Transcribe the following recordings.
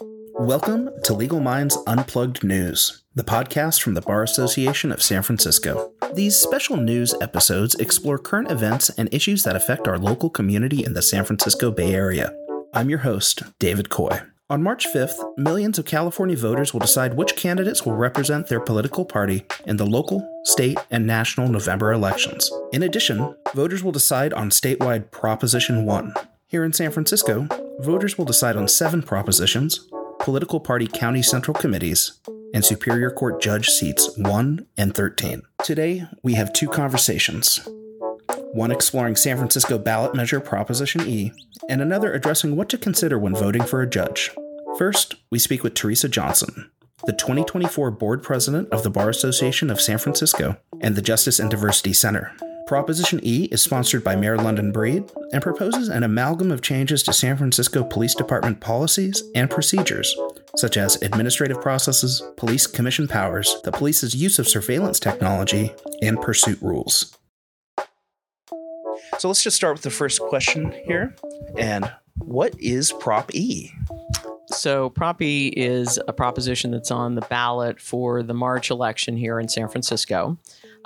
Welcome to Legal Minds Unplugged News, the podcast from the Bar Association of San Francisco. These special news episodes explore current events and issues that affect our local community in the San Francisco Bay Area. I'm your host, David Coy. On March 5th, millions of California voters will decide which candidates will represent their political party in the local, state, and national November elections. In addition, voters will decide on statewide Proposition 1. Here in San Francisco, voters will decide on seven propositions, political party county central committees, and Superior Court judge seats 1 and 13. Today, we have two conversations one exploring San Francisco ballot measure Proposition E, and another addressing what to consider when voting for a judge. First, we speak with Teresa Johnson, the 2024 board president of the Bar Association of San Francisco and the Justice and Diversity Center. Proposition E is sponsored by Mayor London Breed and proposes an amalgam of changes to San Francisco Police Department policies and procedures, such as administrative processes, police commission powers, the police's use of surveillance technology, and pursuit rules. So let's just start with the first question here. And what is Prop E? So, Prop E is a proposition that's on the ballot for the March election here in San Francisco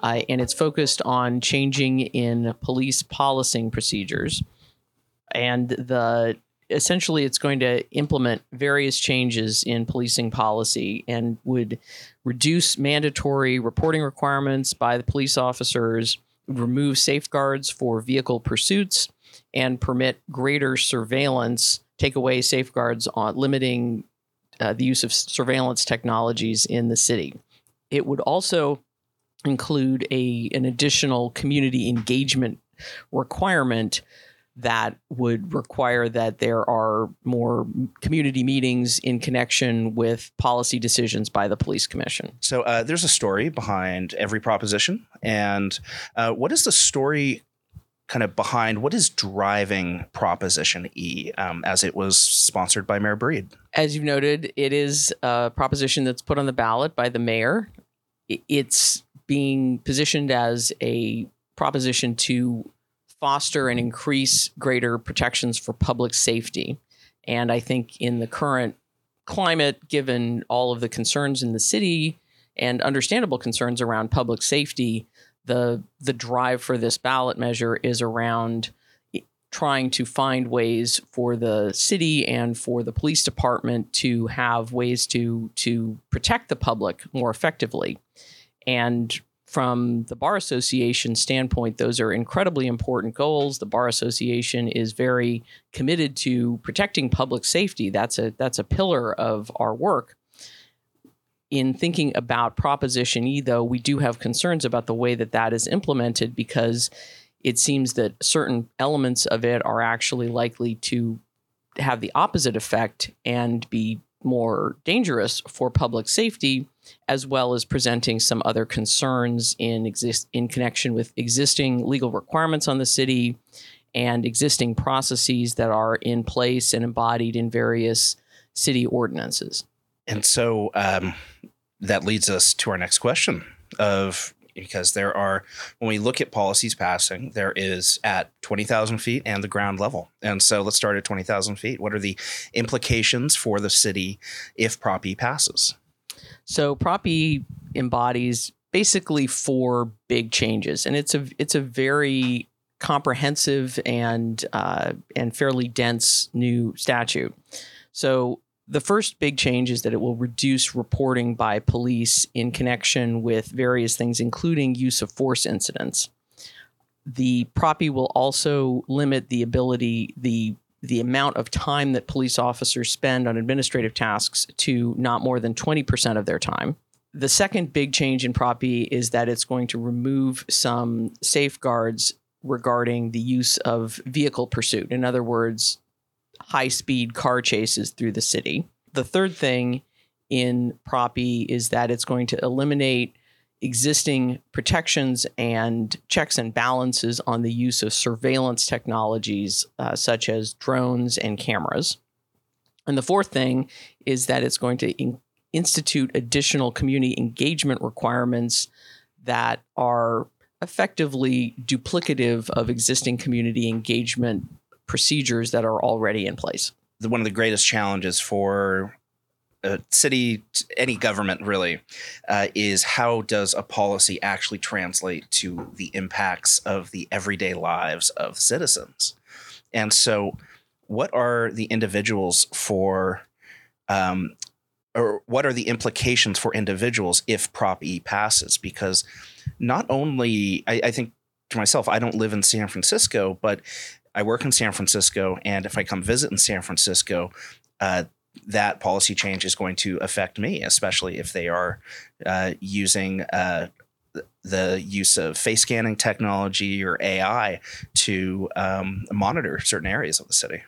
uh, and it's focused on changing in police policing procedures. And the essentially, it's going to implement various changes in policing policy and would reduce mandatory reporting requirements by the police officers, remove safeguards for vehicle pursuits, and permit greater surveillance. Take away safeguards on limiting uh, the use of surveillance technologies in the city. It would also include a an additional community engagement requirement that would require that there are more community meetings in connection with policy decisions by the police commission. So uh, there's a story behind every proposition, and uh, what is the story? Kind of behind what is driving Proposition E um, as it was sponsored by Mayor Breed? As you've noted, it is a proposition that's put on the ballot by the mayor. It's being positioned as a proposition to foster and increase greater protections for public safety. And I think in the current climate, given all of the concerns in the city and understandable concerns around public safety, the the drive for this ballot measure is around trying to find ways for the city and for the police department to have ways to to protect the public more effectively. And from the Bar Association standpoint, those are incredibly important goals. The Bar Association is very committed to protecting public safety. That's a that's a pillar of our work. In thinking about Proposition E, though, we do have concerns about the way that that is implemented because it seems that certain elements of it are actually likely to have the opposite effect and be more dangerous for public safety, as well as presenting some other concerns in exist in connection with existing legal requirements on the city and existing processes that are in place and embodied in various city ordinances. And so um, that leads us to our next question of because there are when we look at policies passing there is at 20000 feet and the ground level. And so let's start at 20000 feet. What are the implications for the city if prop e passes? So prop e embodies basically four big changes and it's a it's a very comprehensive and uh, and fairly dense new statute. So the first big change is that it will reduce reporting by police in connection with various things, including use of force incidents. The PROPI will also limit the ability, the the amount of time that police officers spend on administrative tasks to not more than 20% of their time. The second big change in PROPI is that it's going to remove some safeguards regarding the use of vehicle pursuit. In other words, high speed car chases through the city. The third thing in Prop E is that it's going to eliminate existing protections and checks and balances on the use of surveillance technologies uh, such as drones and cameras. And the fourth thing is that it's going to in- institute additional community engagement requirements that are effectively duplicative of existing community engagement procedures that are already in place. one of the greatest challenges for a city, any government really, uh, is how does a policy actually translate to the impacts of the everyday lives of citizens? And so, what are the individuals for, um, or what are the implications for individuals if Prop E passes? Because not only, I, I think to myself, I don't live in San Francisco, but I work in San Francisco, and if I come visit in San Francisco, uh, that policy change is going to affect me, especially if they are uh, using uh, the use of face scanning technology or AI to um, monitor certain areas of the city.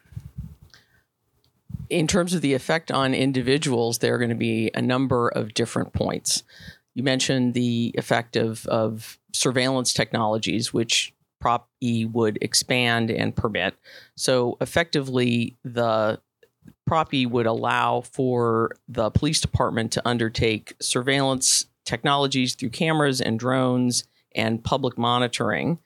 In terms of the effect on individuals, there are going to be a number of different points. You mentioned the effect of, of surveillance technologies, which Prop E would expand and permit. So effectively, the Prop E would allow for the police department to undertake surveillance technologies through cameras and drones and public monitoring.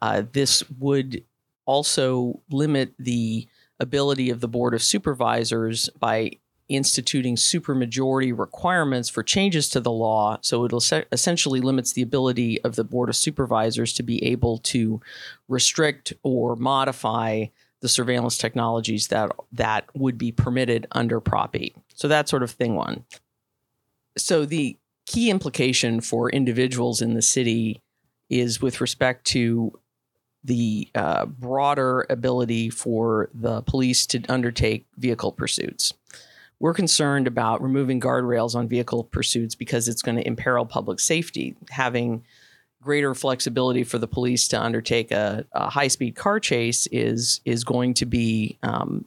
Uh, this would also limit the ability of the Board of Supervisors by instituting supermajority requirements for changes to the law. So it essentially limits the ability of the Board of Supervisors to be able to restrict or modify the surveillance technologies that that would be permitted under Prop E. So that sort of thing one. So the key implication for individuals in the city is with respect to the uh, broader ability for the police to undertake vehicle pursuits. We're concerned about removing guardrails on vehicle pursuits because it's going to imperil public safety. Having greater flexibility for the police to undertake a, a high speed car chase is is going to be um,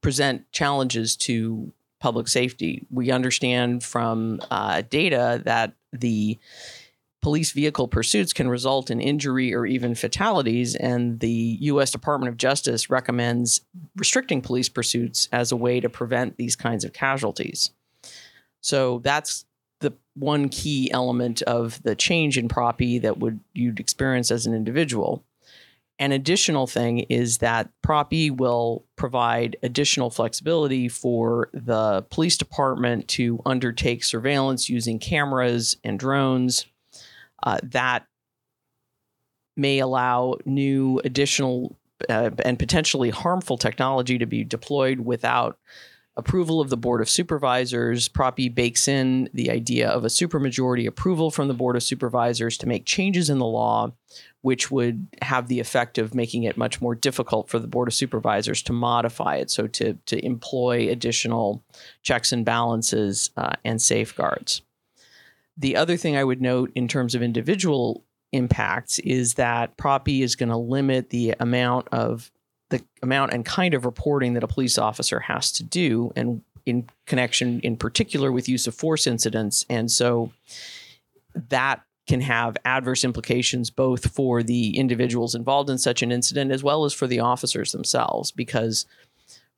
present challenges to public safety. We understand from uh, data that the police vehicle pursuits can result in injury or even fatalities, and the U.S. Department of Justice recommends restricting police pursuits as a way to prevent these kinds of casualties. So that's the one key element of the change in Prop E that would you'd experience as an individual. An additional thing is that Prop E will provide additional flexibility for the police department to undertake surveillance using cameras and drones. Uh, that may allow new additional uh, and potentially harmful technology to be deployed without approval of the Board of Supervisors. Prop E bakes in the idea of a supermajority approval from the Board of Supervisors to make changes in the law, which would have the effect of making it much more difficult for the Board of Supervisors to modify it, so to, to employ additional checks and balances uh, and safeguards. The other thing I would note in terms of individual impacts is that Prop E is going to limit the amount of the amount and kind of reporting that a police officer has to do and in connection in particular with use of force incidents. And so that can have adverse implications both for the individuals involved in such an incident as well as for the officers themselves because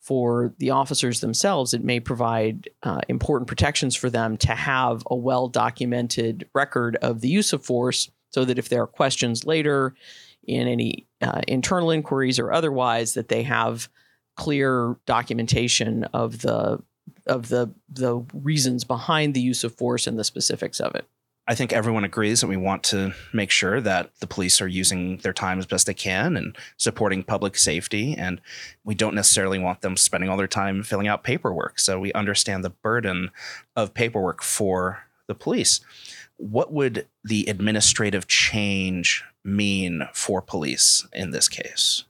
for the officers themselves it may provide uh, important protections for them to have a well documented record of the use of force so that if there are questions later in any uh, internal inquiries or otherwise that they have clear documentation of the of the the reasons behind the use of force and the specifics of it. I think everyone agrees that we want to make sure that the police are using their time as best they can and supporting public safety. And we don't necessarily want them spending all their time filling out paperwork. So we understand the burden of paperwork for the police. What would the administrative change mean for police in this case?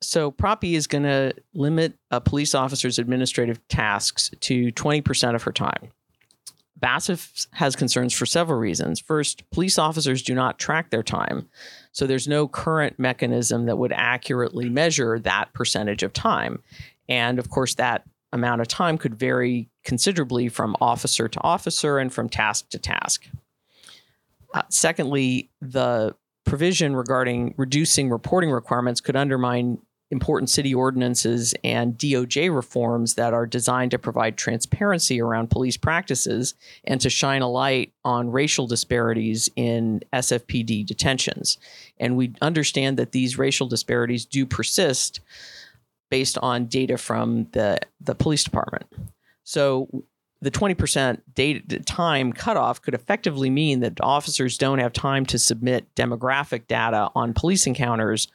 So, Prop E is going to limit a police officer's administrative tasks to 20% of her time. BASF has concerns for several reasons. First, police officers do not track their time. So, there's no current mechanism that would accurately measure that percentage of time. And of course, that amount of time could vary considerably from officer to officer and from task to task. Uh, secondly, the provision regarding reducing reporting requirements could undermine important city ordinances and DOJ reforms that are designed to provide transparency around police practices and to shine a light on racial disparities in SFPD detentions. And we understand that these racial disparities do persist based on data from the the police department. So the 20% data time cutoff could effectively mean that officers don't have time to submit demographic data on police encounters,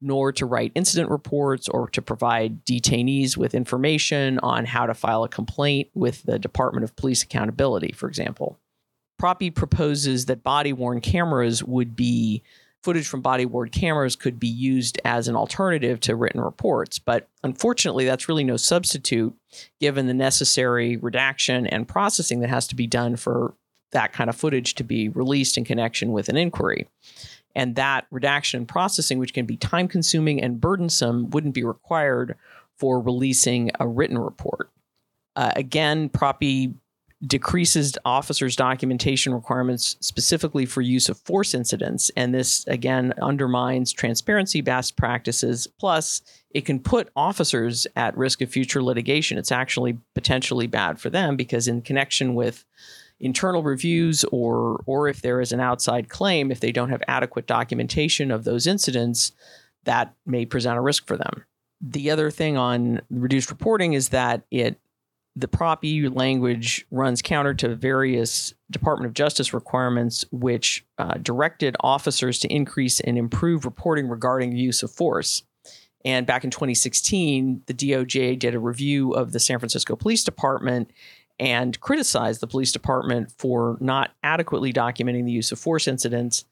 nor to write incident reports or to provide detainees with information on how to file a complaint with the Department of Police Accountability, for example. Prop E proposes that body worn cameras would be footage from body worn cameras could be used as an alternative to written reports. But unfortunately, that's really no substitute given the necessary redaction and processing that has to be done for that kind of footage to be released in connection with an inquiry. And that redaction and processing, which can be time consuming and burdensome, wouldn't be required for releasing a written report. Uh, again, Prop E decreases officers' documentation requirements specifically for use of force incidents. And this, again, undermines transparency best practices. Plus, it can put officers at risk of future litigation. It's actually potentially bad for them because, in connection with internal reviews or or if there is an outside claim if they don't have adequate documentation of those incidents that may present a risk for them the other thing on reduced reporting is that it the Prop E language runs counter to various Department of Justice requirements, which uh, directed officers to increase and improve reporting regarding use of force. And back in 2016, the DOJ did a review of the San Francisco Police Department and criticized the police department for not adequately documenting the use of force incidents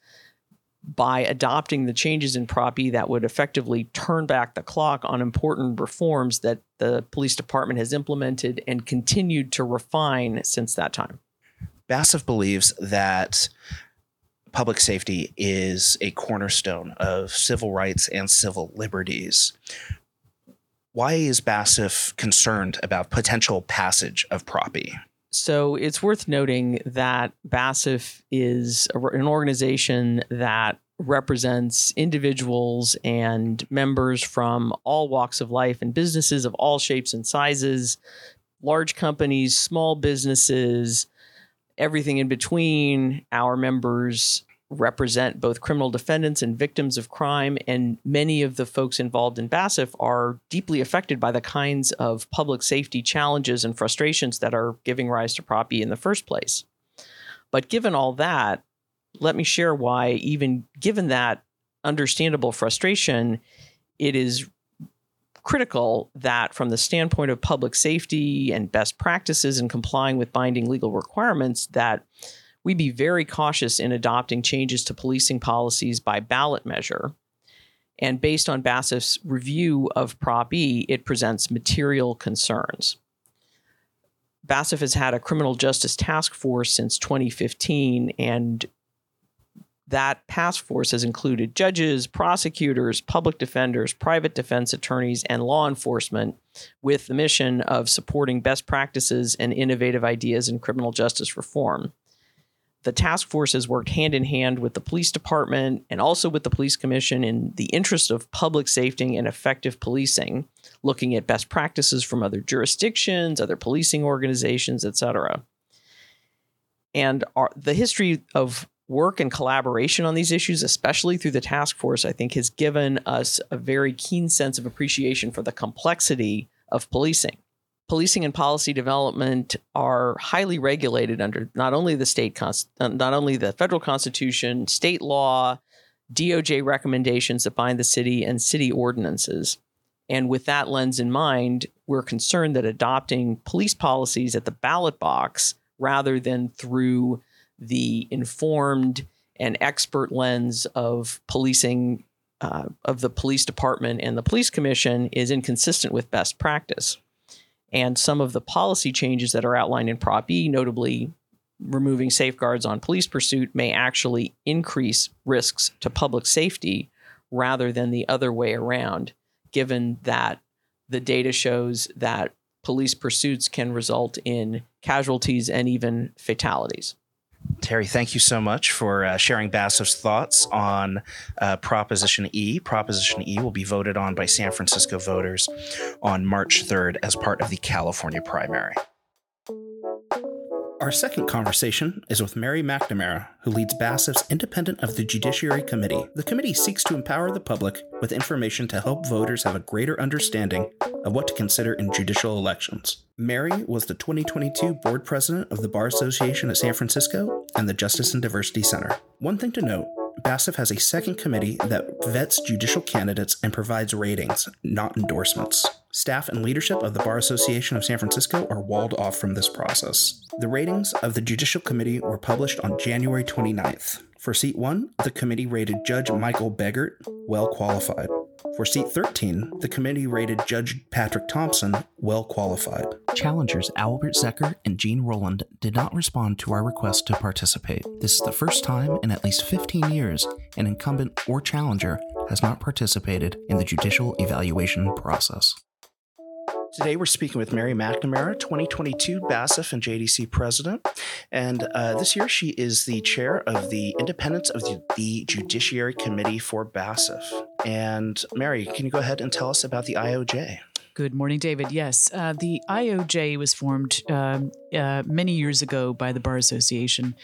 by adopting the changes in Prop E that would effectively turn back the clock on important reforms that the police department has implemented and continued to refine since that time. BASF believes that public safety is a cornerstone of civil rights and civil liberties. Why is BASF concerned about potential passage of Prop E? So it's worth noting that BASF is an organization that represents individuals and members from all walks of life and businesses of all shapes and sizes, large companies, small businesses, everything in between. Our members represent both criminal defendants and victims of crime, and many of the folks involved in BASF are deeply affected by the kinds of public safety challenges and frustrations that are giving rise to Prop E in the first place. But given all that, let me share why, even given that understandable frustration, it is critical that from the standpoint of public safety and best practices and complying with binding legal requirements that we be very cautious in adopting changes to policing policies by ballot measure. And based on BASF's review of Prop E, it presents material concerns. BASF has had a criminal justice task force since 2015, and that task force has included judges, prosecutors, public defenders, private defense attorneys, and law enforcement with the mission of supporting best practices and innovative ideas in criminal justice reform. The task force has worked hand in hand with the police department and also with the police commission in the interest of public safety and effective policing, looking at best practices from other jurisdictions, other policing organizations, etc. And our, the history of work and collaboration on these issues, especially through the task force, I think has given us a very keen sense of appreciation for the complexity of policing. Policing and policy development are highly regulated under not only the state const- uh, not only the federal constitution, state law, DOJ recommendations that bind the city and city ordinances. And with that lens in mind, we're concerned that adopting police policies at the ballot box rather than through the informed and expert lens of policing uh, of the police department and the police commission is inconsistent with best practice. And some of the policy changes that are outlined in Prop E, notably removing safeguards on police pursuit, may actually increase risks to public safety rather than the other way around, given that the data shows that police pursuits can result in casualties and even fatalities. Terry, thank you so much for uh, sharing BASF's thoughts on uh, Proposition E. Proposition E will be voted on by San Francisco voters on March 3rd as part of the California primary. Our second conversation is with Mary McNamara, who leads BASF's Independent of the Judiciary Committee. The committee seeks to empower the public with information to help voters have a greater understanding of what to consider in judicial elections. Mary was the 2022 board president of the Bar Association of San Francisco and the Justice and Diversity Center. One thing to note BASIF has a second committee that vets judicial candidates and provides ratings, not endorsements. Staff and leadership of the Bar Association of San Francisco are walled off from this process. The ratings of the Judicial Committee were published on January 29th. For seat 1, the committee rated Judge Michael Begert well qualified. For seat 13, the committee rated Judge Patrick Thompson well qualified. Challengers Albert Zecher and Jean Roland did not respond to our request to participate. This is the first time in at least 15 years an incumbent or challenger has not participated in the judicial evaluation process. Today, we're speaking with Mary McNamara, 2022 BASF and JDC president. And uh, this year, she is the chair of the Independence of the, the Judiciary Committee for BASF. And Mary, can you go ahead and tell us about the IOJ? Good morning, David. Yes, uh, the IOJ was formed um, uh, many years ago by the Bar Association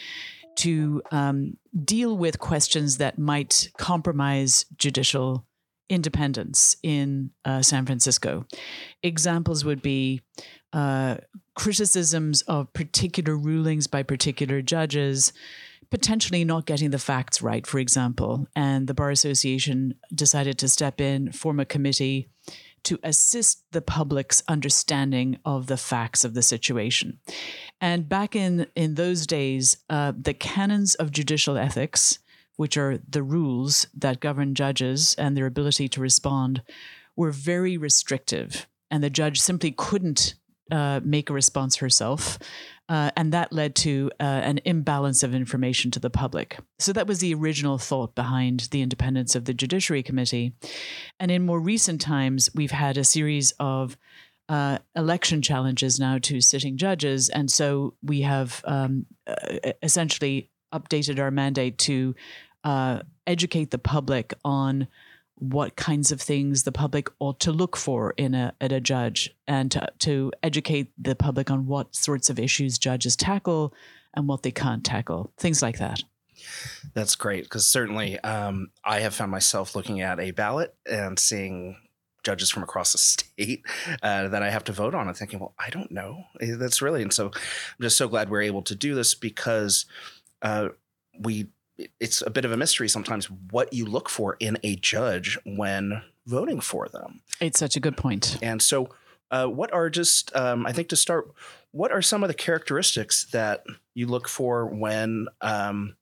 to um, deal with questions that might compromise judicial independence in uh, San Francisco. Examples would be uh, criticisms of particular rulings by particular judges, potentially not getting the facts right, for example. And the Bar Association decided to step in, form a committee to assist the public's understanding of the facts of the situation. And back in, in those days, uh, the canons of judicial ethics which are the rules that govern judges and their ability to respond, were very restrictive. And the judge simply couldn't uh, make a response herself. Uh, and that led to uh, an imbalance of information to the public. So that was the original thought behind the independence of the Judiciary Committee. And in more recent times, we've had a series of uh, election challenges now to sitting judges. And so we have um, uh, essentially updated our mandate to uh, educate the public on what kinds of things the public ought to look for in a at a judge and to, to educate the public on what sorts of issues judges tackle and what they can't tackle things like that that's great because certainly um, i have found myself looking at a ballot and seeing judges from across the state uh, that I have to vote on and thinking, well, I don't know. Eh, that's really, and so I'm just so glad we're able to do this because uh, we it's a bit of a mystery sometimes what you look for in a judge when voting for them. It's such a good point. And so, uh, what are just, um, I think to start, what are some of the characteristics that you look for when um,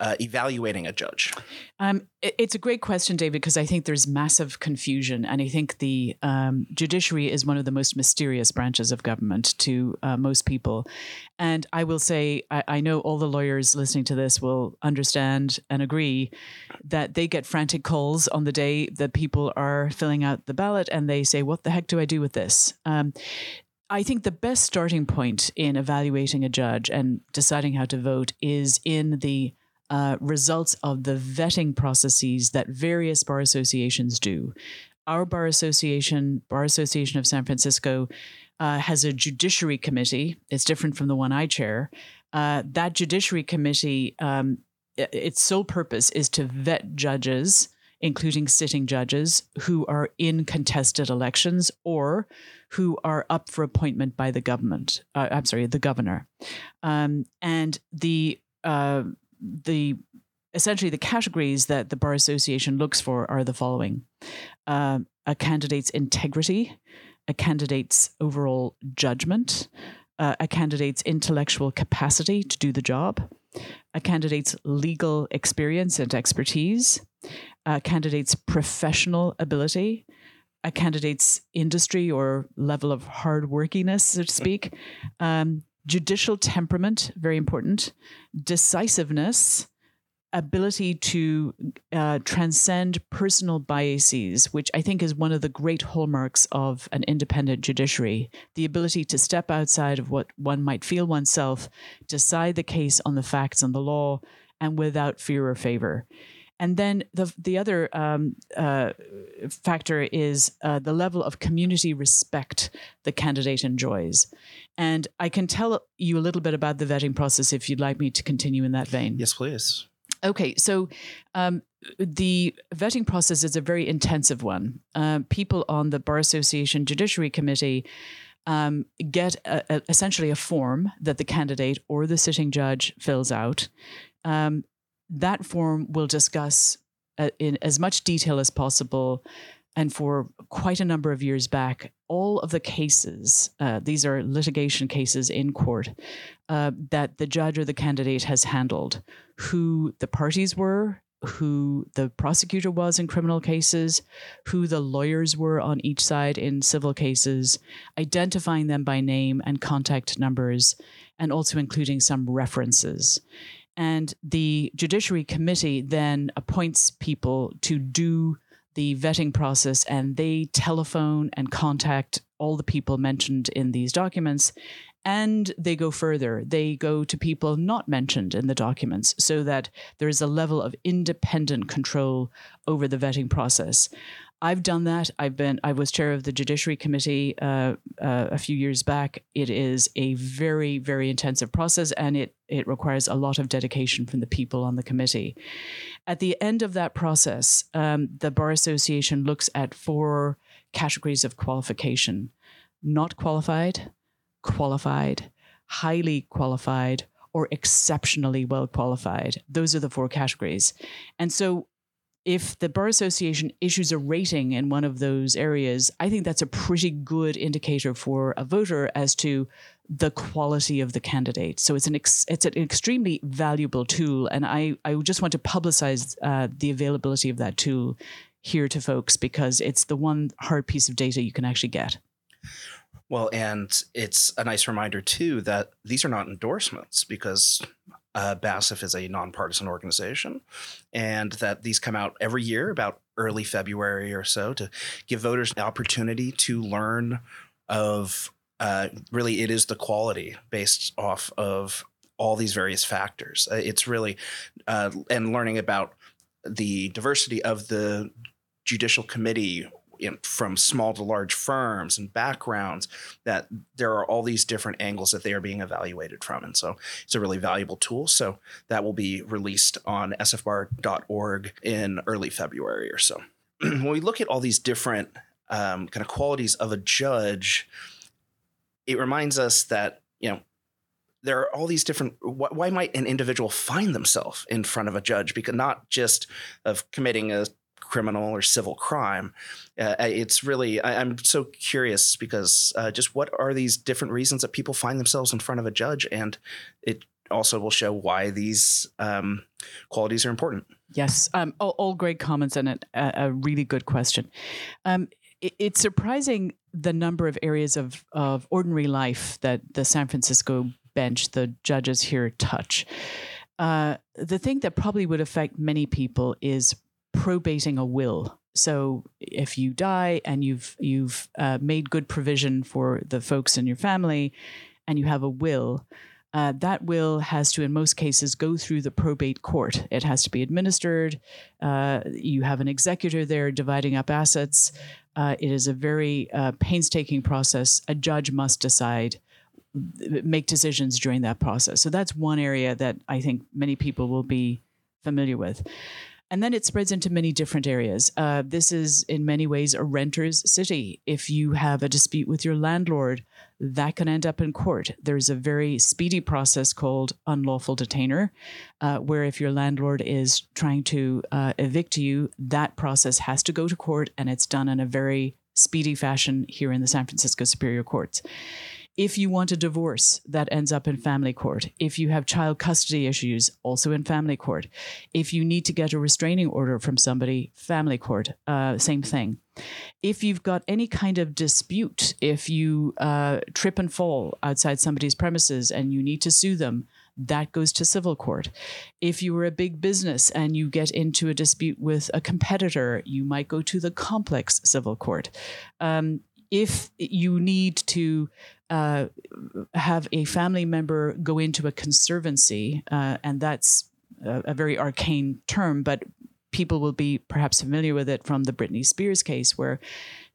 uh, evaluating a judge? Um, it, it's a great question, David, because I think there's massive confusion. And I think the um, judiciary is one of the most mysterious branches of government to uh, most people. And I will say, I, I, know all the lawyers listening to this will understand and agree that they get frantic calls on the day that people are filling out the ballot and they say, What the heck do I do with this? Um, I think the best starting point in evaluating a judge and deciding how to vote is in the uh, results of the vetting processes that various bar associations do. Our bar association, Bar Association of San Francisco, uh, has a judiciary committee. It's different from the one I chair. Uh, that judiciary committee, um, its sole purpose is to vet judges, including sitting judges, who are in contested elections or who are up for appointment by the government. Uh, I'm sorry, the governor. Um, and the uh, the essentially the categories that the bar association looks for are the following. Uh, a candidate's integrity a candidate's overall judgment uh, a candidate's intellectual capacity to do the job a candidate's legal experience and expertise a candidate's professional ability a candidate's industry or level of hardworkiness, so to speak, um, judicial temperament, very important, decisiveness, ability to uh, transcend personal biases, which I think is one of the great hallmarks of an independent judiciary the ability to step outside of what one might feel oneself, decide the case on the facts and the law, and without fear or favor. And then the the other um, uh, factor is uh, the level of community respect the candidate enjoys. And I can tell you a little bit about the vetting process if you'd like me to continue in that vein. Yes, please. Okay, so um, the vetting process is a very intensive one. Uh, people on the Bar Association Judiciary Committee um, get a, a, essentially a form that the candidate or the sitting judge fills out. Um, that form will discuss uh, in as much detail as possible and for quite a number of years back, all of the cases, uh, these are litigation cases in court, uh, that the judge or the candidate has handled, who the parties were, who the prosecutor was in criminal cases, who the lawyers were on each side in civil cases, identifying them by name and contact numbers, and also including some references. And the Judiciary Committee then appoints people to do the vetting process and they telephone and contact all the people mentioned in these documents. And they go further. They go to people not mentioned in the documents so that there is a level of independent control over the vetting process. I've done that. I've been. I was chair of the Judiciary Committee uh, uh, a few years back. It is a very, very intensive process, and it it requires a lot of dedication from the people on the committee. At the end of that process, um, the Bar Association looks at four categories of qualification: not qualified, qualified, highly qualified, or exceptionally well qualified. Those are the four categories, and so if the Bar Association issues a rating in one of those areas, I think that's a pretty good indicator for a voter as to the quality of the candidate. So it's an ex- it's an extremely valuable tool, and I I just want to publicize uh, the availability of that tool here to folks because it's the one hard piece of data you can actually get. Well, and it's a nice reminder too that these are not endorsements because uh, BASF is a nonpartisan organization, and that these come out every year about early February or so to give voters the opportunity to learn of uh, really it is the quality based off of all these various factors. Uh, it's really uh, and learning about the diversity of the judicial committee you know, from small to large firms and backgrounds that there are all these different angles that they are being evaluated from. And so it's a really valuable tool. So that will be released on sfbar.org in early february or so. When we look at all these different um, kind of qualities of a judge it reminds us that you know there are all these different why might an individual find themselves in front of a judge? Because not just of committing a criminal or civil crime. Uh, it's really, I, am so curious because uh, just what are these different reasons that people find themselves in front of a judge? And it also will show why these um, qualities are important. Yes, um, all, all, great comments and a, a really good question. Um, it, it's surprising the number of areas of, of ordinary life that the San Francisco bench, the judges here, touch. Uh, the thing that probably would affect many people is probating a will. So if you die and you've you've uh, made good provision for the folks in your family, and you have a will, uh, that will has to, in most cases, go through the probate court. It has to be administered. Uh, you have an executor there dividing up assets. Uh, it is a very uh, painstaking process. A judge must decide, make decisions during that process. So that's one area that I think many people will be familiar with. And then it spreads into many different areas. Uh, this is, in many ways, a renter's city. If you have a dispute with your landlord, that can end up in court. There's a very speedy process called unlawful detainer, uh, where if your landlord is trying to uh, evict you, that process has to go to court and it's done in a very speedy fashion here in the San Francisco Superior Courts. If you want a divorce, that ends up in family court. If you have child custody issues, also in family court. If you need to get a restraining order from somebody, family court, uh, same thing. If you've got any kind of dispute, if you uh, trip and fall outside somebody's premises and you need to sue them, that goes to civil court. If you were a big business and you get into a dispute with a competitor, you might go to the complex civil court. Um, if you need to uh, have a family member go into a conservancy, uh, and that's a, a, very arcane term, but people will be perhaps familiar with it from the Britney Spears case, where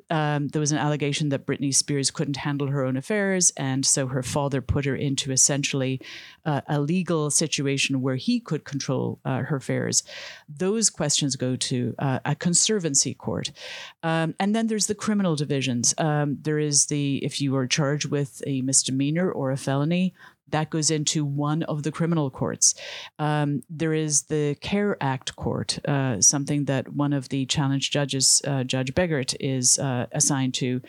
um, there was an allegation that Britney Spears couldn't handle her own affairs, and so her father put her into essentially uh, a legal situation where he could control uh, her affairs. Those questions go to uh, a conservancy court, um, and then there's the criminal divisions. Um, there is the if you are charged with a misdemeanor or a felony, that goes into one of the criminal courts. Um, there is the Care Act court, uh, something that one of the challenge judges, uh, Judge Begert, is uh, assigned to.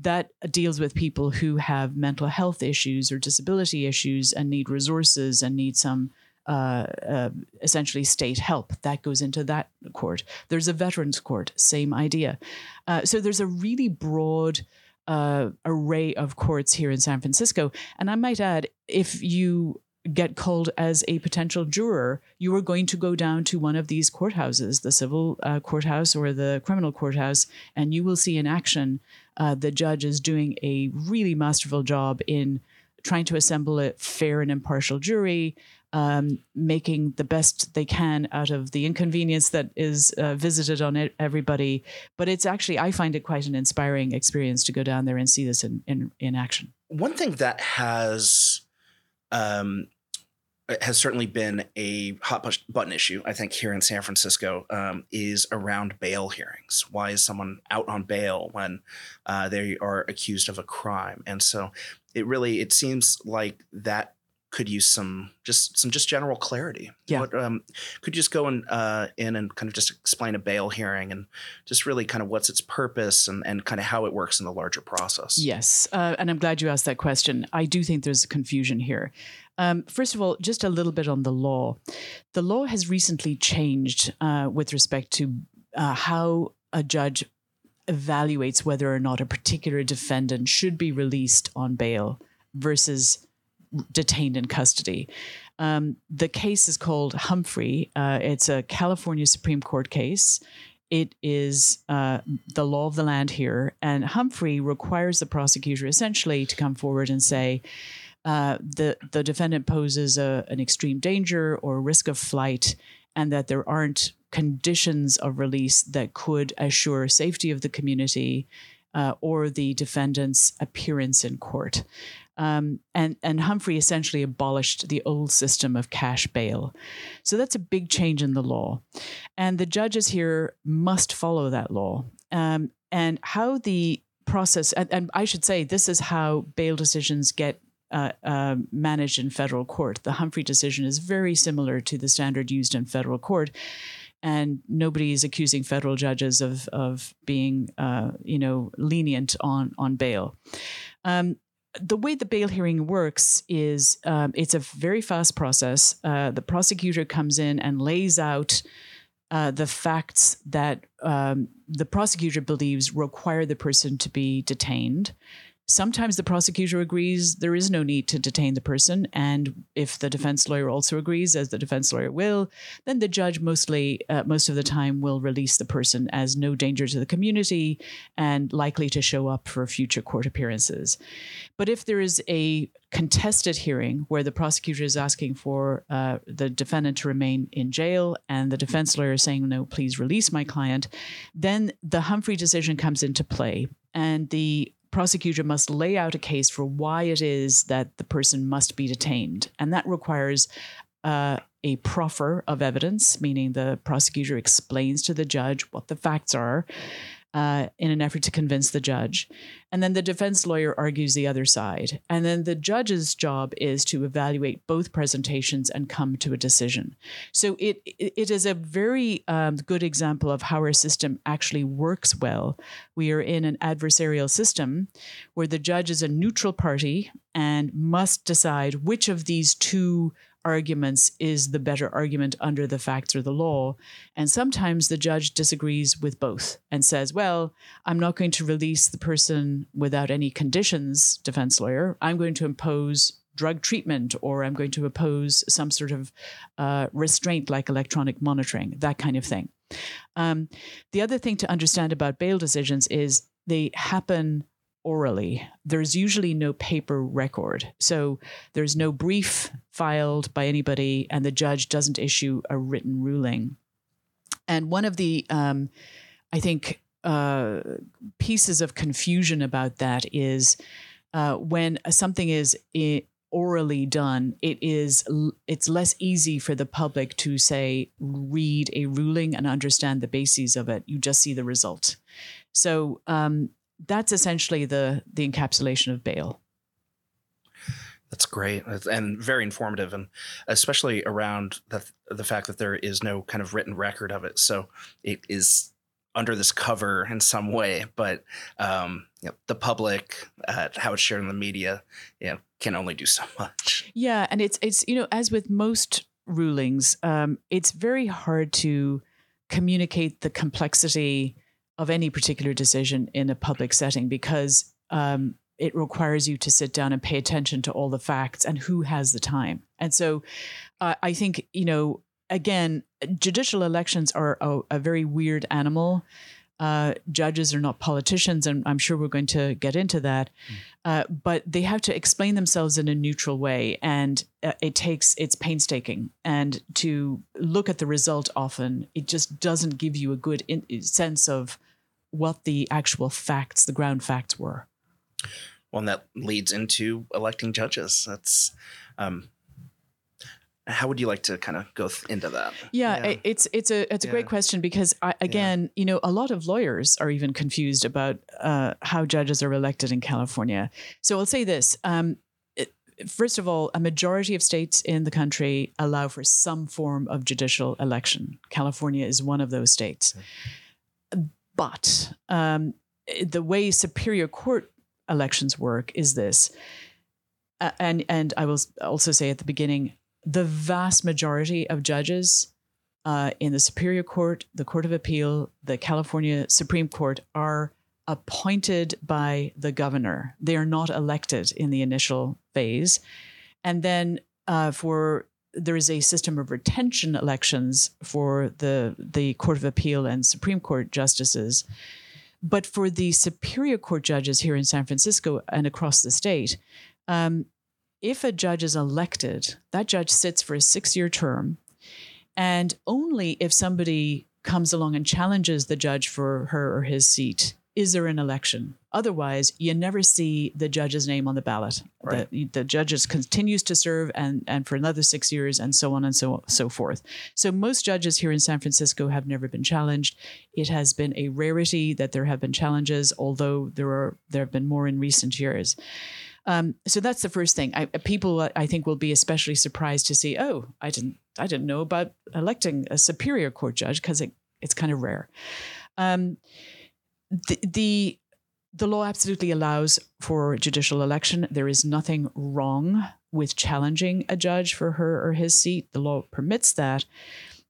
That deals with people who have mental health issues or disability issues and need resources and need some uh, uh, essentially state help. That goes into that court. There's a veterans court, same idea. Uh, so there's a really broad uh, array of courts here in San Francisco. And I might add, if you get called as a potential juror, you are going to go down to one of these courthouses, the civil uh, courthouse or the criminal courthouse, and you will see in action uh, the judge is doing a really masterful job in trying to assemble a fair and impartial jury, um, making the best they can out of the inconvenience that is uh, visited on everybody. But it's actually, I find it quite an inspiring experience to go down there and see this in, in, in action. One thing that has um, has certainly been a hot button issue, I think, here in San Francisco um, is around bail hearings. Why is someone out on bail when uh, they are accused of a crime? And so it really it seems like that could use some just some just general clarity. Yeah. What, um, could you just go in, uh, in and kind of just explain a bail hearing and just really kind of what's its purpose and, and kind of how it works in the larger process? Yes. Uh, and I'm glad you asked that question. I do think there's a confusion here. Um, first of all, just a little bit on the law. The law has recently changed uh, with respect to uh, how a judge evaluates whether or not a particular defendant should be released on bail versus detained in custody. Um, the case is called Humphrey. Uh, it's a California Supreme Court case. It is uh, the law of the land here. And Humphrey requires the prosecutor essentially to come forward and say, uh, the, the defendant poses a, an extreme danger or risk of flight, and that there aren't conditions of release that could assure safety of the community uh, or the defendant's appearance in court. Um, and, and Humphrey essentially abolished the old system of cash bail. So that's a big change in the law. And the judges here must follow that law. Um, and how the process, and, and, I should say, this is how bail decisions get uh, uh, managed in federal court. The Humphrey decision is very similar to the standard used in federal court and nobody is accusing federal judges of of being uh, you know lenient on on bail. Um, the way the bail hearing works is um, it's a very fast process. Uh, the prosecutor comes in and lays out uh, the facts that um, the prosecutor believes require the person to be detained. Sometimes the prosecutor agrees there is no need to detain the person. And if the defense lawyer also agrees, as the defense lawyer will, then the judge mostly, uh, most of the time, will release the person as no danger to the community and likely to show up for future court appearances. But if there is a contested hearing where the prosecutor is asking for uh, the defendant to remain in jail and the defense lawyer is saying, no, please release my client, then the Humphrey decision comes into play. And the prosecutor must lay out a case for why it is that the person must be detained. And that requires uh, a proffer of evidence, meaning the prosecutor explains to the judge what the facts are uh, in an effort to convince the judge. And then the defense lawyer argues the other side. And then the judge's job is to evaluate both presentations and come to a decision. So it it is a very um, good example of how our system actually works well. We are in an adversarial system where the judge is a neutral party and must decide which of these two arguments is the better argument under the facts or the law. And sometimes the judge disagrees with both and says, well, I'm not going to release the person without any conditions, defense lawyer. I'm going to impose drug treatment or I'm going to impose some sort of uh, restraint like electronic monitoring, that kind of thing. Um, the other thing to understand about bail decisions is they happen orally. There's usually no paper record. So there's no brief filed by anybody, and the judge doesn't issue a written ruling. And one of the, um, I think, uh, pieces of confusion about that is uh, when something is orally done, it is it's less easy for the public to say read a ruling and understand the bases of it. You just see the result. So um, that's essentially the the encapsulation of bail. That's great and very informative, and especially around the the fact that there is no kind of written record of it. So it is under this cover in some way, but um, you know, the public, uh, how it's shared in the media, you know, can only do so much. Yeah, and it's it's you know as with most rulings, um, it's very hard to communicate the complexity of any particular decision in a public setting because um, it requires you to sit down and pay attention to all the facts and who has the time. And so uh, I think, you know, again, judicial elections are a, a very weird animal. Uh, judges are not politicians, and I'm sure we're going to get into that. Mm. Uh, but they have to explain themselves in a neutral way, and uh, it takes it's painstaking. And to look at the result, often it just doesn't give you a good in- sense of what the actual facts, the ground facts were one that leads into electing judges. That's um, how would you like to kind of go th- into that? Yeah, yeah, it's it's a it's a yeah. great question because I, again, yeah. you know, a lot of lawyers are even confused about uh, how judges are elected in California. So I'll say this: um, it, first of all, a majority of states in the country allow for some form of judicial election. California is one of those states, but um, the way Superior Court elections work is this. Uh, and and I will also say at the beginning, the vast majority of judges uh, in the Superior Court, the Court of Appeal, the California Supreme Court are appointed by the governor. They are not elected in the initial phase, and then uh, for there is a system of retention elections for the the Court of Appeal and Supreme Court justices. But for the Superior Court judges here in San Francisco and across the state, um, if a judge is elected, that judge sits for a six year term. And only if somebody comes along and challenges the judge for her or his seat is there an election. Otherwise, you never see the judge's name on the ballot. Right. The, the judges continues to serve and, and for another six years and so on and so so forth. So most judges here in San Francisco have never been challenged. It has been a rarity that there have been challenges, although there are there have been more in recent years. Um, so that's the first thing. I, people, I think, will be especially surprised to see. Oh, I didn't, I didn't know about electing a superior court judge because it, it's kind of rare. Um, the, the the law absolutely allows for judicial election. There is nothing wrong with challenging a judge for her or his seat. The law permits that.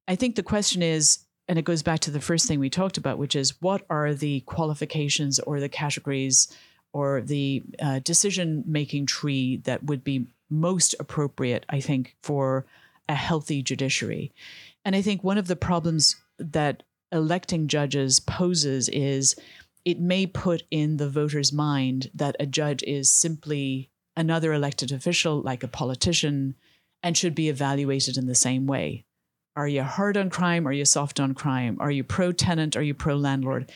I think the question is, and it goes back to the first thing we talked about, which is what are the qualifications or the categories or the uh, decision making tree that would be most appropriate, I think, for a healthy judiciary. And I think one of the problems that electing judges poses is it may put in the voter's mind that a judge is simply another elected official, like a politician, and should be evaluated in the same way. Are you hard on crime? Are you soft on crime? Are you pro tenant? Are you pro landlord?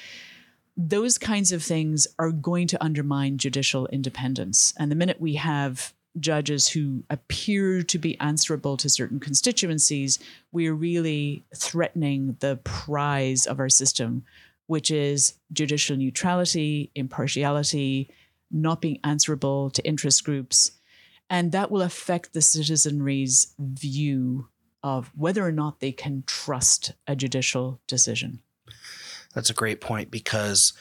Those kinds of things are going to undermine judicial independence. And the minute we have judges who appear to be answerable to certain constituencies, we are really threatening the prize of our system, which is judicial neutrality, impartiality, not being answerable to interest groups. And that will affect the citizenry's view of whether or not they can trust a judicial decision. That's a great point because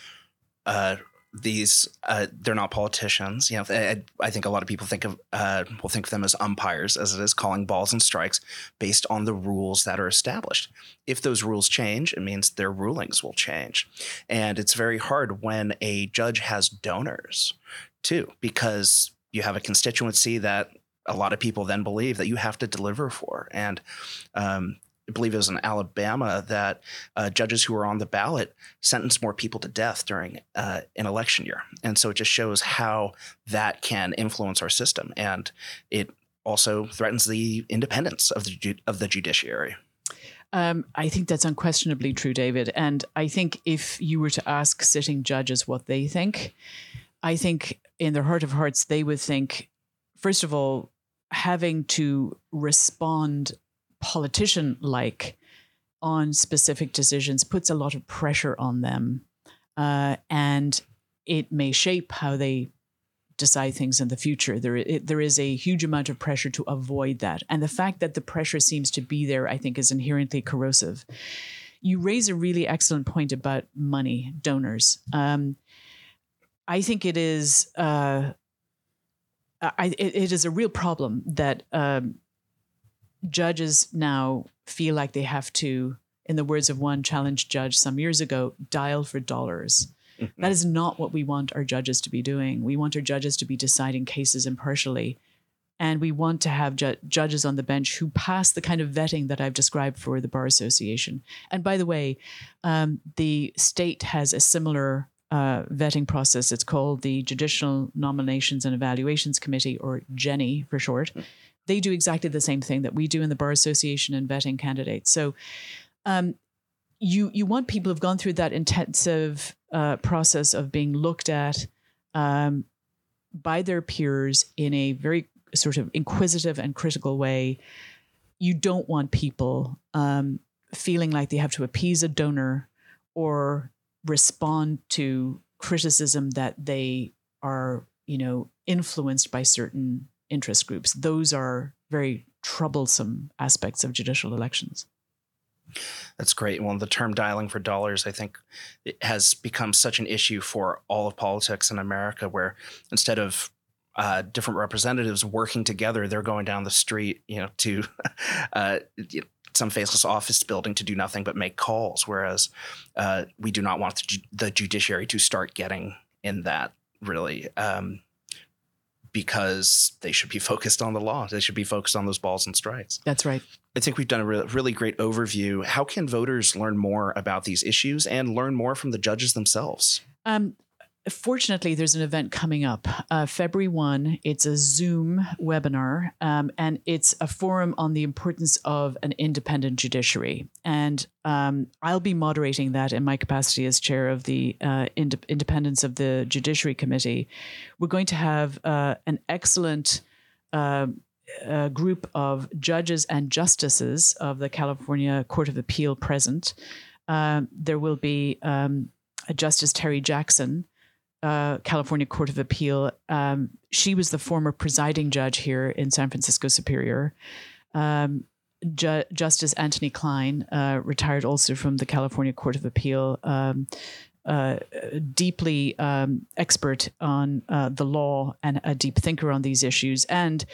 uh, these uh, they're not politicians. You know, I, I, think a lot of people think of uh, will think of them as umpires, as it is calling balls and strikes based on the rules that are established. If those rules change, it means their rulings will change, and it's very hard when a judge has donors too, because you have a constituency that a lot of people then believe that you have to deliver for, and um, I believe it was in Alabama that uh, judges who were on the ballot sentenced more people to death during uh, an election year, and so it just shows how that can influence our system, and it also threatens the independence of the of the judiciary. Um, I think that's unquestionably true, David. And I think if you were to ask sitting judges what they think, I think in their heart of hearts, they would think, first of all, having to respond politician like on specific decisions puts a lot of pressure on them. Uh, and it may shape how they decide things in the future. There, it, there is a huge amount of pressure to avoid that. And the fact that the pressure seems to be there, I think, is inherently corrosive. You raise a really excellent point about money, donors. Um, I think it is. Uh, I, it, it is a real problem that um, judges now feel like they have to, in the words of one challenged judge some years ago, dial for dollars. Mm-hmm. That is not what we want our judges to be doing. We want our judges to be deciding cases impartially. And we want to have ju- judges on the bench who pass the kind of vetting that I've described for the Bar Association. And by the way, um, the state has a similar uh, vetting process. It's called the Judicial Nominations and Evaluations Committee, or JENNY for short. Mm-hmm. They do exactly the same thing that we do in the Bar Association in vetting candidates. So um, you you want people who've gone through that intensive uh, process of being looked at um, by their peers in a very sort of inquisitive and critical way. You don't want people um, feeling like they have to appease a donor or respond to criticism that they are, you know, influenced by certain interest groups. Those are very troublesome aspects of judicial elections. That's great. Well, the term dialing for dollars, I think, has become such an issue for all of politics in America, where instead of uh, different representatives working together, they're going down the street, you know, to uh, some faceless office building to do nothing but make calls. Whereas uh, we do not want the, ju- the, judiciary to start getting in that really. Um, because they should be focused on the law. They should be focused on those balls and strikes. That's right. I think we've done a really, really great overview. How can voters learn more about these issues and learn more from the judges themselves? Um, fortunately, there's an event coming up uh, February 1. It's a Zoom webinar, um, and it's a forum on the importance of an independent judiciary. And um, I'll be moderating that in my capacity as chair of the uh, ind- Independence of the Judiciary Committee. We're going to have uh, an excellent uh, group of judges and justices of the California Court of Appeal present. Um, there will be um, Justice Teri Jackson, uh, California Court of Appeal. Um, she was the former presiding judge here in San Francisco Superior. Um, Ju- Justice Anthony Kline, uh, retired also from the California Court of Appeal, um, uh, deeply um, expert on uh, the law and a deep thinker on these issues, and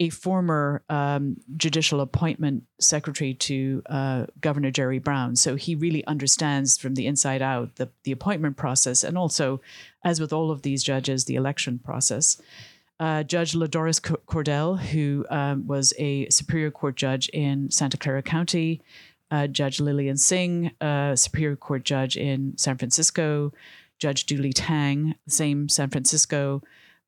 a former um, judicial appointment secretary to uh, Governor Jerry Brown. So he really understands from the inside out the, the appointment process, and also, as with all of these judges, the election process. Uh, judge LaDoris Cordell, who um, was a Superior Court judge in Santa Clara County, uh, Judge Lillian Sing, uh, Superior Court judge in San Francisco, Judge Julie Tang, same San Francisco,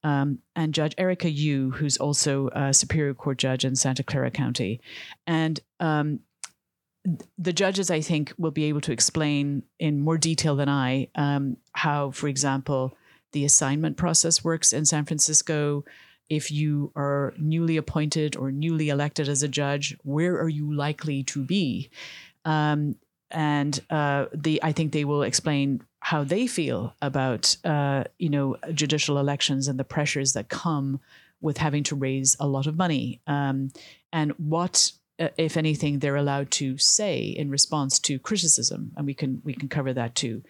um, and Judge Erica Yew, who's also a Superior Court judge in Santa Clara County. And um, the judges, I think, will be able to explain in more detail than I um, how, for example, the assignment process works in San Francisco, if you are newly appointed or newly elected as a judge, where are you likely to be? Um, and uh, the I think they will explain how they feel about uh, you know judicial elections and the pressures that come with having to raise a lot of money um, and what uh, if anything, they're allowed to say in response to criticism, and we can we can cover that too.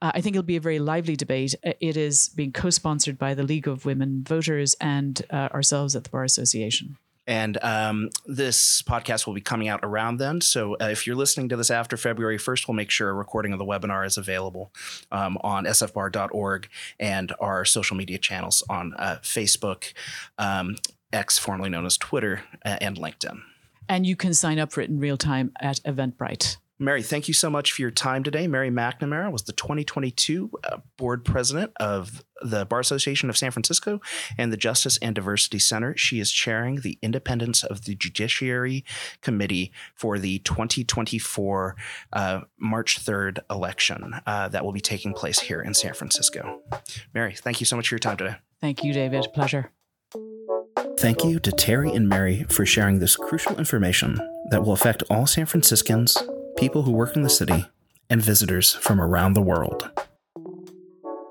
Uh, I think it'll be a very lively debate. Uh, it is being co-sponsored by the League of Women Voters and uh, ourselves at the Bar Association. And um, this podcast will be coming out around then. So uh, if you're listening to this after February 1st, we'll make sure a recording of the webinar is available um, on sfbar.org and our social media channels on Facebook, um, X, formerly known as Twitter, and LinkedIn. And you can sign up for it in real time at Eventbrite. Mary, thank you so much for your time today. Mary McNamara was the 2022 uh, board president of the Bar Association of San Francisco and the Justice and Diversity Center. She is chairing the Independence of the Judiciary Committee for the 2024 uh, March 3rd election uh, that will be taking place here in San Francisco. Mary, thank you so much for your time today. Thank you, David. Pleasure. Thank you to Terry and Mary for sharing this crucial information that will affect all San Franciscans people who work in the city, and visitors from around the world.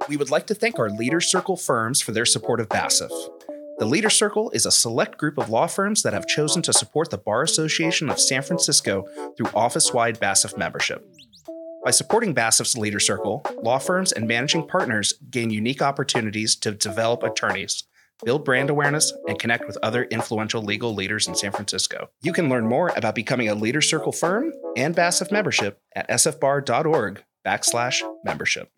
We would like to thank our Leader Circle firms for their support of BASF. The Leader Circle is a select group of law firms that have chosen to support the Bar Association of San Francisco through office wide BASF membership. By supporting BASF's Leader Circle, law firms and managing partners gain unique opportunities to develop attorneys build brand awareness, and connect with other influential legal leaders in San Francisco. You can learn more about becoming a Leader Circle firm and BASF membership at sfbar.org backslash membership.